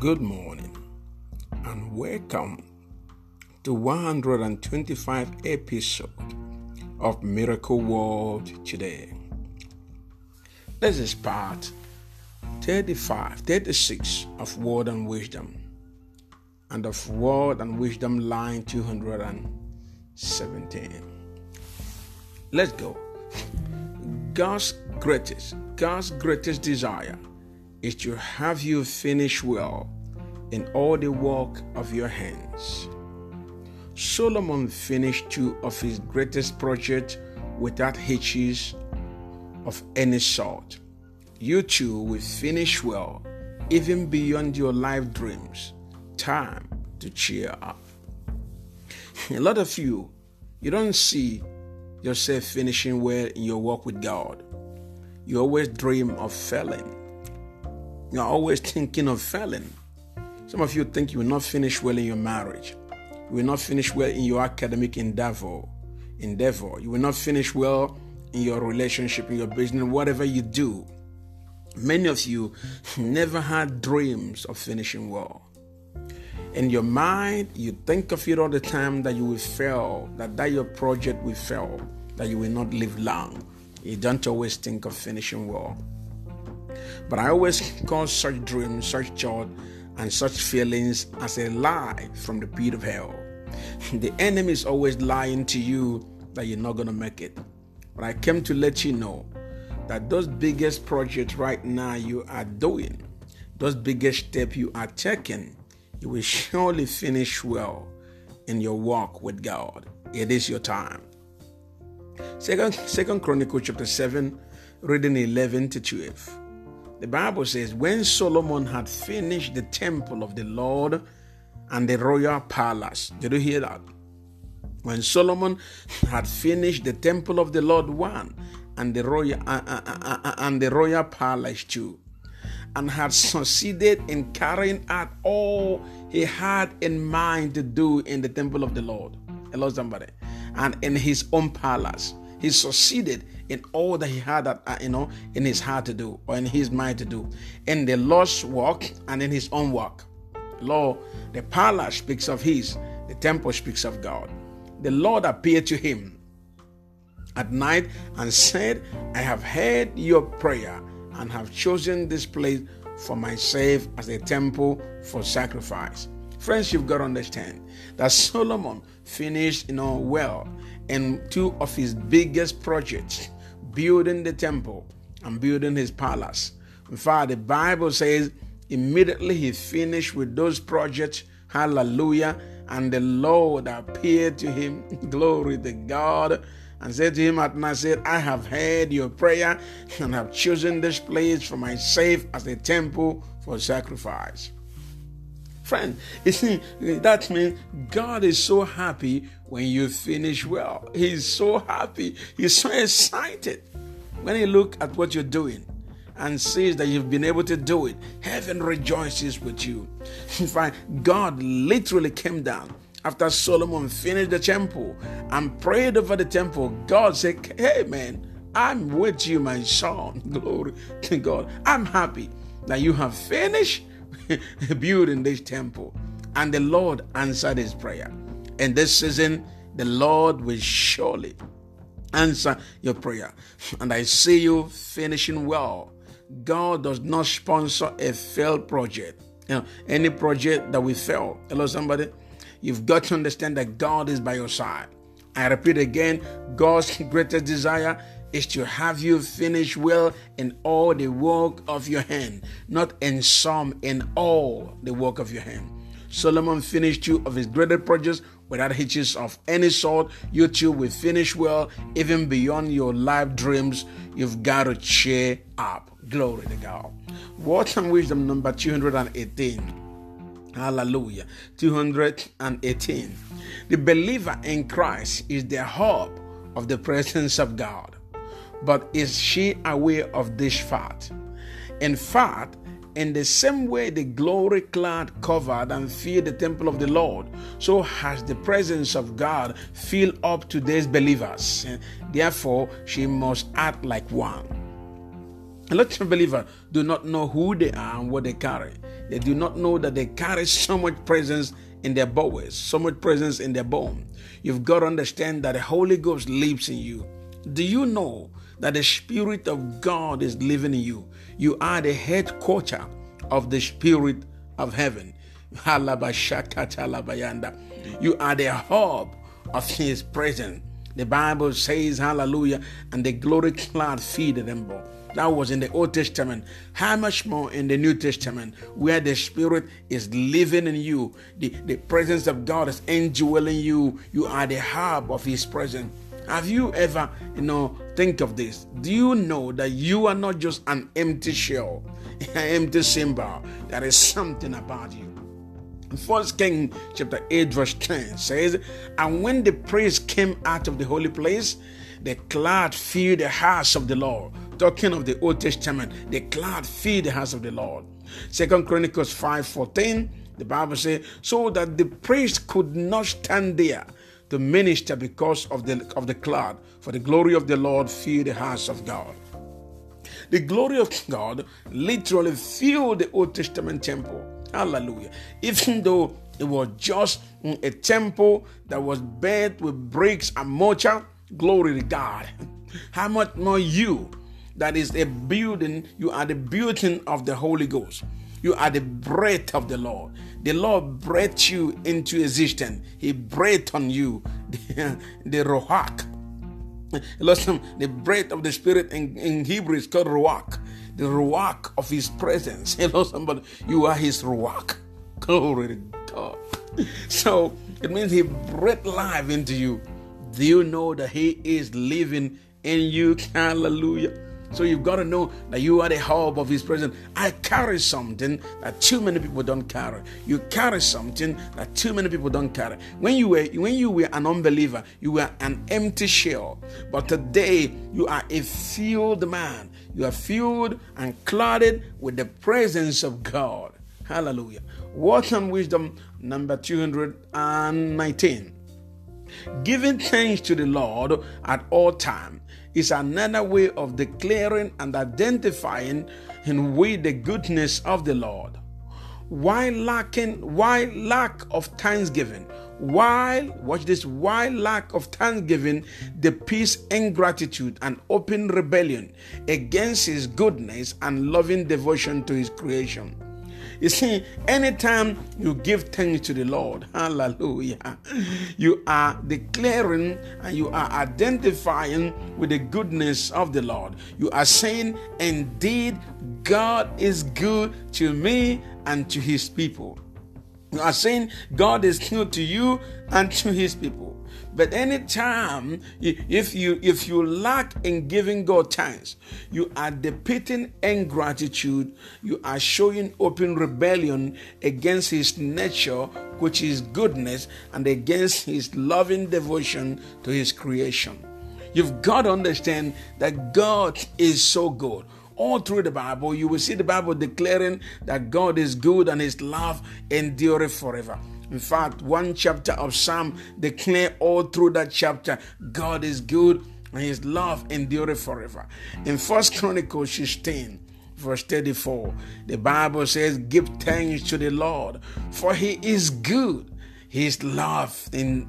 Good morning and welcome to 125 episode of Miracle World today. This is part 35, 36 of Word and Wisdom and of Word and Wisdom line 217. Let's go. God's greatest, God's greatest desire is to have you finish well in all the work of your hands. Solomon finished two of his greatest projects without hitches of any sort. You too will finish well, even beyond your life dreams. Time to cheer up. A lot of you, you don't see yourself finishing well in your work with God. You always dream of failing you're always thinking of failing. Some of you think you will not finish well in your marriage. You will not finish well in your academic endeavor. Endeavor. You will not finish well in your relationship, in your business, whatever you do. Many of you never had dreams of finishing well. In your mind, you think of it all the time that you will fail, that that your project will fail, that you will not live long. You don't always think of finishing well. But I always call such dreams, such thought, and such feelings as a lie from the pit of hell. The enemy is always lying to you that you're not going to make it. But I came to let you know that those biggest projects right now you are doing, those biggest steps you are taking, you will surely finish well in your walk with God. It is your time. Second, Second Chronicle chapter 7, reading 11 to 12. The Bible says, when Solomon had finished the temple of the Lord and the royal palace, did you hear that? When Solomon had finished the temple of the Lord one and the royal uh, uh, uh, uh, and the royal palace too, and had succeeded in carrying out all he had in mind to do in the temple of the Lord. Hello, somebody, and in his own palace, he succeeded in all that he had, uh, you know, in his heart to do or in his mind to do, in the Lord's work and in his own work. Lord, the palace speaks of his, the temple speaks of God. The Lord appeared to him at night and said, I have heard your prayer and have chosen this place for myself as a temple for sacrifice. Friends, you've got to understand that Solomon finished, you know, well in two of his biggest projects building the temple and building his palace. In fact, the Bible says immediately he finished with those projects, hallelujah, and the Lord appeared to him, glory to God, and said to him at night, said, I have heard your prayer and have chosen this place for myself as a temple for sacrifice. Friend, you see, that means God is so happy when you finish well. He's so happy. He's so excited when he look at what you're doing and sees that you've been able to do it. Heaven rejoices with you. In fact, God literally came down after Solomon finished the temple and prayed over the temple. God said, Hey man, I'm with you, my son. Glory to God. I'm happy that you have finished building this temple. And the Lord answered his prayer. In this season, the Lord will surely answer your prayer. And I see you finishing well. God does not sponsor a failed project. You know, any project that we fail. Hello, somebody. You've got to understand that God is by your side. I repeat again, God's greatest desire is to have you finish well in all the work of your hand, not in some, in all the work of your hand. Solomon finished two of his greatest projects without hitches of any sort. You will finish well, even beyond your life dreams. You've got to cheer up. Glory to God. Word and wisdom number 218. Hallelujah. 218. The believer in Christ is the hope of the presence of God. But is she aware of this fact? In fact, in the same way the glory cloud covered and filled the temple of the Lord, so has the presence of God filled up today's believers. Therefore, she must act like one. A lot of believers do not know who they are and what they carry. They do not know that they carry so much presence in their bowels, so much presence in their bone. You've got to understand that the Holy Ghost lives in you. Do you know that the Spirit of God is living in you? You are the headquarter of the Spirit of heaven. You are the hub of His presence. The Bible says, Hallelujah, and the glory cloud feeded them both. That was in the Old Testament. How much more in the New Testament, where the Spirit is living in you, the, the presence of God is indwelling you. You are the hub of His presence. Have you ever, you know, think of this? Do you know that you are not just an empty shell, an empty symbol? There is something about you. First King chapter 8, verse 10 says, And when the priest came out of the holy place, the cloud filled the house of the Lord talking of the Old Testament, the cloud filled the house of the Lord. Second Chronicles 5:14, the Bible says, so that the priest could not stand there to minister because of the of the cloud, for the glory of the Lord filled the house of God. The glory of God literally filled the Old Testament temple. Hallelujah. Even though it was just a temple that was built with bricks and mortar, glory to God. How much more you that is a building. You are the building of the Holy Ghost. You are the breath of the Lord. The Lord breathed you into existence. He breathed on you the, the Ruach. Listen, the breath of the Spirit in, in Hebrew is called Ruach. The Ruach of His presence. Hello, somebody. You are His Ruach. Glory to God. So it means He breathed life into you. Do you know that He is living in you? Hallelujah. So you've got to know that you are the hub of His presence. I carry something that too many people don't carry. You carry something that too many people don't carry. When you were when you were an unbeliever, you were an empty shell. But today you are a filled man. You are filled and clothed with the presence of God. Hallelujah. Word and wisdom number 219. Giving thanks to the Lord at all times is another way of declaring and identifying in with the goodness of the Lord. Why lacking, why lack of thanksgiving? While, watch this, why lack of thanksgiving, the peace ingratitude and open rebellion against his goodness and loving devotion to his creation. You see, anytime you give thanks to the Lord, hallelujah, you are declaring and you are identifying with the goodness of the Lord. You are saying, Indeed, God is good to me and to his people. You are saying, God is good to you and to his people. But anytime if you if you lack in giving God thanks, you are depicting ingratitude, you are showing open rebellion against his nature, which is goodness, and against his loving devotion to his creation. You've got to understand that God is so good all through the Bible, you will see the Bible declaring that God is good and his love endureth forever. In fact, one chapter of Psalm declare all through that chapter, God is good and his love endureth forever. In First Chronicles 16, verse 34, the Bible says, Give thanks to the Lord, for he is good. His love in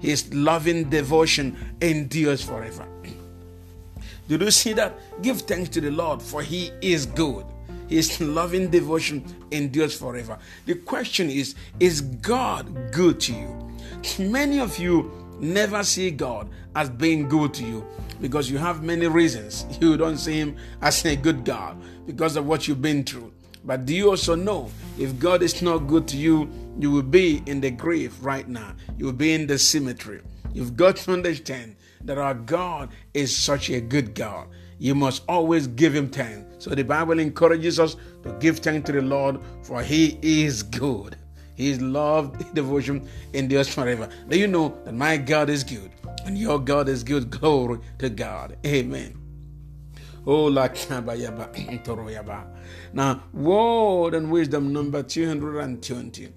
his loving devotion endures forever. Did you see that? Give thanks to the Lord, for he is good. His loving devotion endures forever. The question is Is God good to you? Many of you never see God as being good to you because you have many reasons. You don't see Him as a good God because of what you've been through. But do you also know if God is not good to you, you will be in the grave right now? You will be in the cemetery. You've got to understand that our God is such a good God you must always give him thanks. So the Bible encourages us to give thanks to the Lord, for he is good. His love, devotion endures forever. Do you know that my God is good and your God is good? Glory to God. Amen. Oh, now, word and wisdom number 220.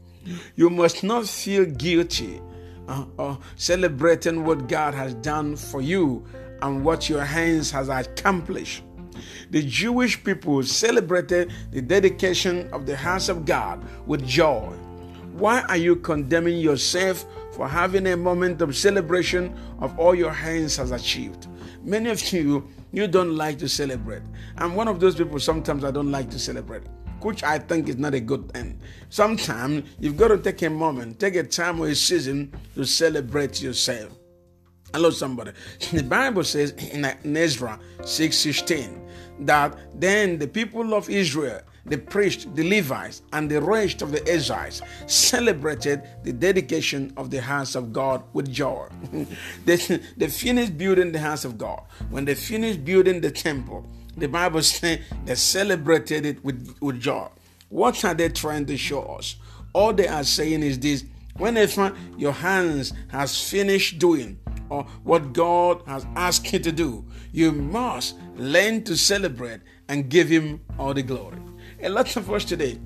You must not feel guilty uh, uh, celebrating what God has done for you and what your hands has accomplished. The Jewish people celebrated the dedication of the house of God with joy. Why are you condemning yourself for having a moment of celebration of all your hands has achieved? Many of you, you don't like to celebrate. I'm one of those people sometimes I don't like to celebrate which I think is not a good thing. Sometimes you've got to take a moment, take a time or a season to celebrate yourself. Hello, somebody. The Bible says in Ezra 6:16 that then the people of Israel, the priests, the Levites, and the rest of the Israelites celebrated the dedication of the house of God with joy. they, they finished building the house of God. When they finished building the temple, the Bible says they celebrated it with, with joy. What are they trying to show us? All they are saying is this whenever your hands has finished doing or what God has asked you to do, you must learn to celebrate and give Him all the glory. A lot of us today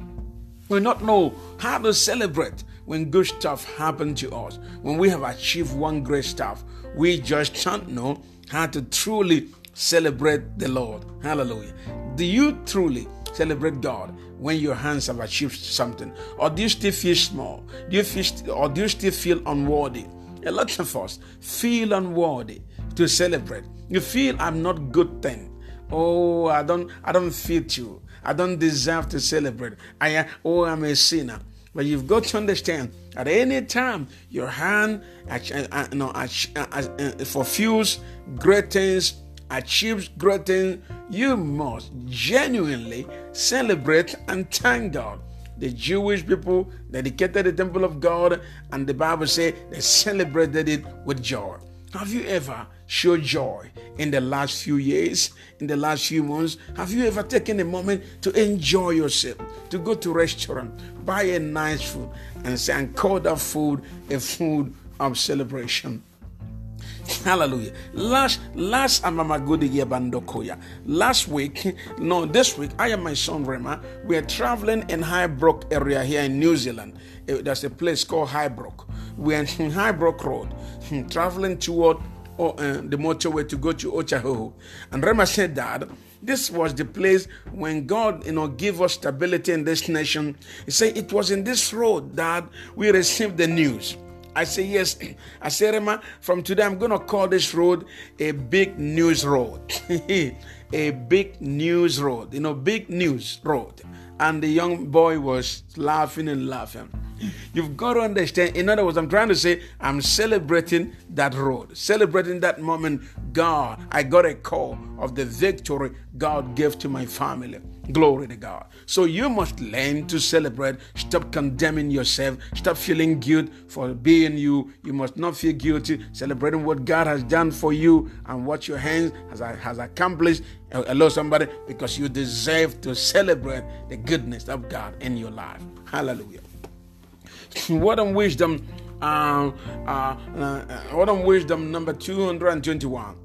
will not know how to celebrate when good stuff happens to us. When we have achieved one great stuff, we just don't know how to truly celebrate the Lord. Hallelujah. Do you truly celebrate God when your hands have achieved something? Or do you still feel small? Do you feel or do you still feel unworthy? A lot of us feel unworthy to celebrate. You feel I'm not good then. Oh, I don't I don't fit you. I don't deserve to celebrate. I oh I'm a sinner. But you've got to understand at any time your hand you know, fulfills great things, achieves great things, you must genuinely celebrate and thank God the Jewish people dedicated the temple of God, and the Bible says they celebrated it with joy. Have you ever showed joy in the last few years, in the last few months? Have you ever taken a moment to enjoy yourself, to go to restaurant, buy a nice food, and say and call that food a food of celebration? Hallelujah. Last last Amamagudiya Last week, no, this week, I and my son Rema, we are traveling in Highbrook area here in New Zealand. Eh, there's a place called Highbrook. We are in Highbrook Road, hmm, traveling toward uh, the motorway to go to Otahuhu. And Rema said that this was the place when God, you know, gave us stability in this nation. He said it was in this road that we received the news I say, Yes. I said, Rema, from today I'm going to call this road a big news road. a big news road, you know, big news road. And the young boy was laughing and laughing. You've got to understand. In other words, I'm trying to say, I'm celebrating that road, celebrating that moment. God, I got a call of the victory God gave to my family. Glory to God. So you must learn to celebrate. Stop condemning yourself. Stop feeling guilt for being you. You must not feel guilty. Celebrating what God has done for you and what your hands has, has accomplished. Hello, somebody, because you deserve to celebrate the goodness of God in your life. Hallelujah. Word and wisdom? Uh, uh, uh, word and wisdom number 221?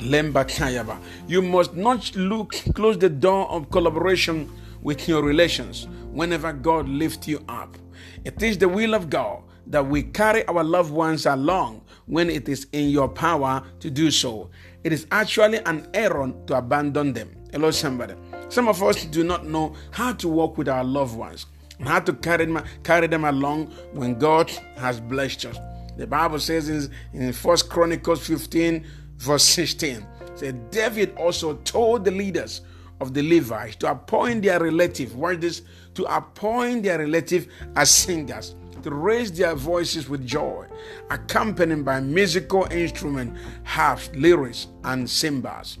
You must not look close the door of collaboration with your relations whenever God lifts you up. It is the will of God that we carry our loved ones along when it is in your power to do so. It is actually an error to abandon them. Hello, somebody. Some of us do not know how to walk with our loved ones, and how to carry them, carry them along when God has blessed us. The Bible says in, in 1 Chronicles 15, verse 16, said David also told the leaders of the Levites to appoint their relative, watch this, to appoint their relative as singers, to raise their voices with joy, accompanied by musical instrument, harps, lyres, and cymbals.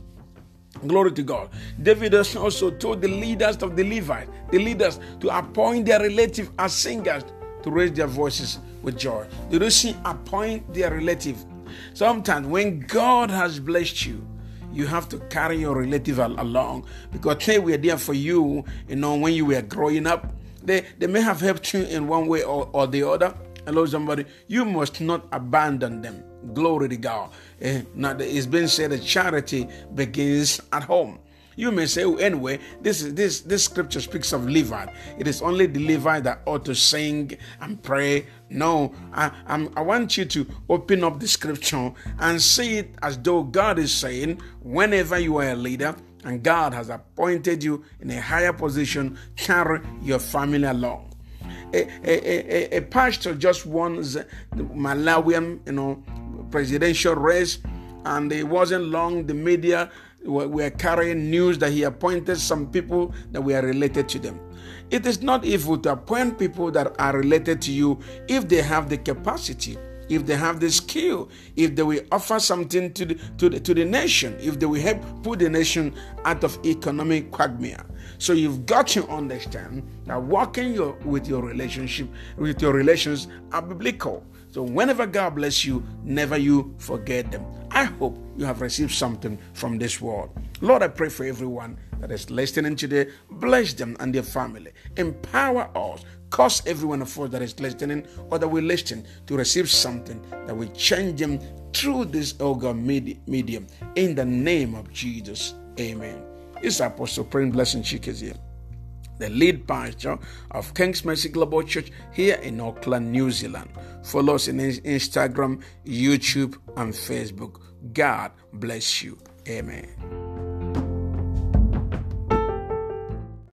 Glory to God. David also told the leaders of the Levites, the leaders, to appoint their relative as singers to raise their voices with joy. Did you see appoint their relative? Sometimes when God has blessed you, you have to carry your relative along because they were there for you, you know, when you were growing up. They, they may have helped you in one way or, or the other. Hello, somebody. You must not abandon them. Glory to God. Eh, now, it's been said that charity begins at home. You may say, oh, anyway, this is this this scripture speaks of Levi. It is only the Levi that ought to sing and pray. No, I, I'm, I want you to open up the scripture and see it as though God is saying, whenever you are a leader, and God has appointed you in a higher position, carry your family along. A, a, a, a pastor just won the Malawian, you know, presidential race, and it wasn't long. The media were carrying news that he appointed some people that were related to them. It is not evil to appoint people that are related to you if they have the capacity if they have the skill, if they will offer something to the, to the, to the nation, if they will help put the nation out of economic quagmire. So you've got to understand that working your, with your relationship, with your relations are biblical. So whenever God bless you, never you forget them. I hope you have received something from this word. Lord, I pray for everyone that is listening today. Bless them and their family. Empower us cause everyone of us that is listening or that will listen to receive something that will change them through this oh ogre medium. In the name of Jesus. Amen. It's Apostle Praying Blessing Chikezie, the lead pastor of King's Mercy Global Church here in Auckland, New Zealand. Follow us in Instagram, YouTube, and Facebook. God bless you. Amen.